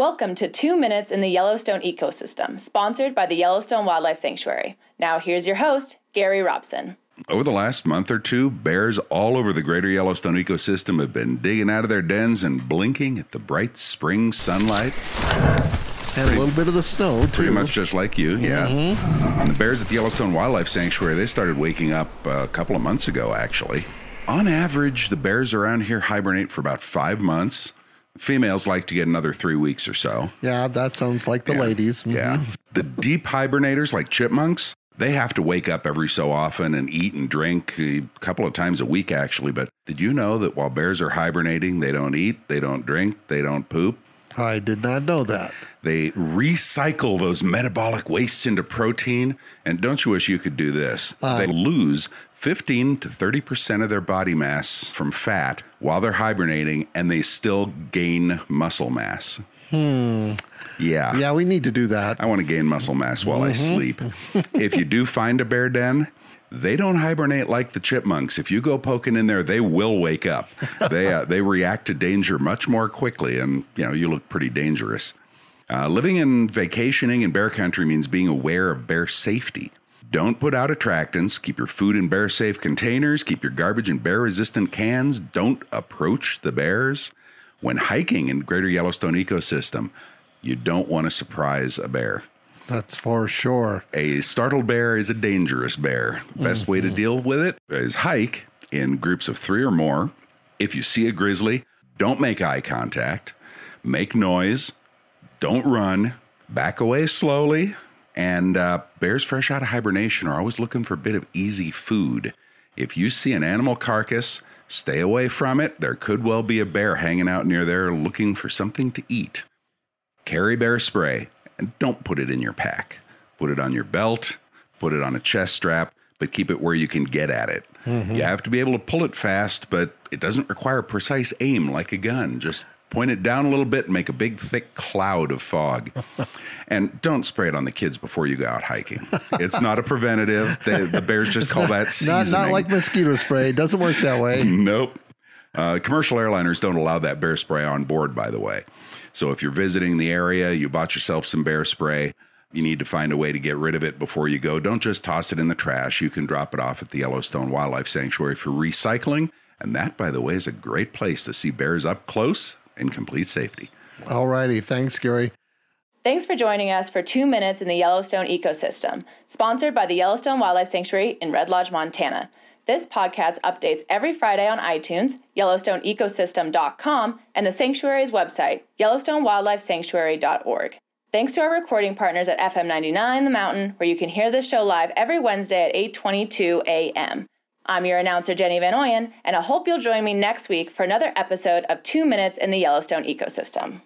Welcome to Two Minutes in the Yellowstone Ecosystem, sponsored by the Yellowstone Wildlife Sanctuary. Now, here's your host, Gary Robson. Over the last month or two, bears all over the greater Yellowstone ecosystem have been digging out of their dens and blinking at the bright spring sunlight. And a little bit of the snow, too. Pretty much just like you, yeah. Mm-hmm. And the bears at the Yellowstone Wildlife Sanctuary, they started waking up a couple of months ago, actually. On average, the bears around here hibernate for about five months. Females like to get another three weeks or so. Yeah, that sounds like the Yeah. ladies. Mhm. Yeah. The deep hibernators like chipmunks, they have to wake up every so often and eat and drink a couple of times a week, actually. But did you know that while bears are hibernating, they don't eat, they don't drink, they don't poop? I did not know that. They recycle those metabolic wastes into protein. And don't you wish you could do this? they lose 15 to 30% of their body mass from fat while they're hibernating, and they still gain muscle mass. Hmm. Yeah. Yeah, we need to do that. I want to gain muscle mass while I sleep. if you do find a bear den, they don't hibernate like the chipmunks. If you go poking in there, they will wake up. They uh, they react to danger much more quickly, and you know you look pretty dangerous. Uh, living and vacationing in bear country means being aware of bear safety. Don't put out attractants. Keep your food in bear safe containers. Keep your garbage in bear resistant cans. Don't approach the bears. When hiking in greater Yellowstone ecosystem, you don't want to surprise a bear. That's for sure. A startled bear is a dangerous bear. Best way to deal with it is hike in groups of three or more. If you see a grizzly, don't make eye contact, make noise, don't run, back away slowly. And uh, bears fresh out of hibernation are always looking for a bit of easy food. If you see an animal carcass, stay away from it. There could well be a bear hanging out near there looking for something to eat. Carry bear spray and don't put it in your pack. Put it on your belt, put it on a chest strap, but keep it where you can get at it. Mm-hmm. You have to be able to pull it fast, but it doesn't require precise aim like a gun. Just point it down a little bit and make a big, thick cloud of fog. and don't spray it on the kids before you go out hiking. It's not a preventative. The, the bears just call that Not, seasoning. not like mosquito spray. It doesn't work that way. Nope. Uh, commercial airliners don't allow that bear spray on board, by the way. So if you're visiting the area, you bought yourself some bear spray, you need to find a way to get rid of it before you go. Don't just toss it in the trash. You can drop it off at the Yellowstone Wildlife Sanctuary for recycling. And that, by the way, is a great place to see bears up close in complete safety. All righty. Thanks, Gary. Thanks for joining us for Two Minutes in the Yellowstone Ecosystem, sponsored by the Yellowstone Wildlife Sanctuary in Red Lodge, Montana. This podcast updates every Friday on iTunes, YellowstoneEcosystem.com, and the Sanctuary's website, YellowstoneWildlifeSanctuary.org. Thanks to our recording partners at FM 99 The Mountain, where you can hear this show live every Wednesday at 8:22 a.m. I'm your announcer Jenny Van Oyen, and I hope you'll join me next week for another episode of 2 Minutes in the Yellowstone Ecosystem.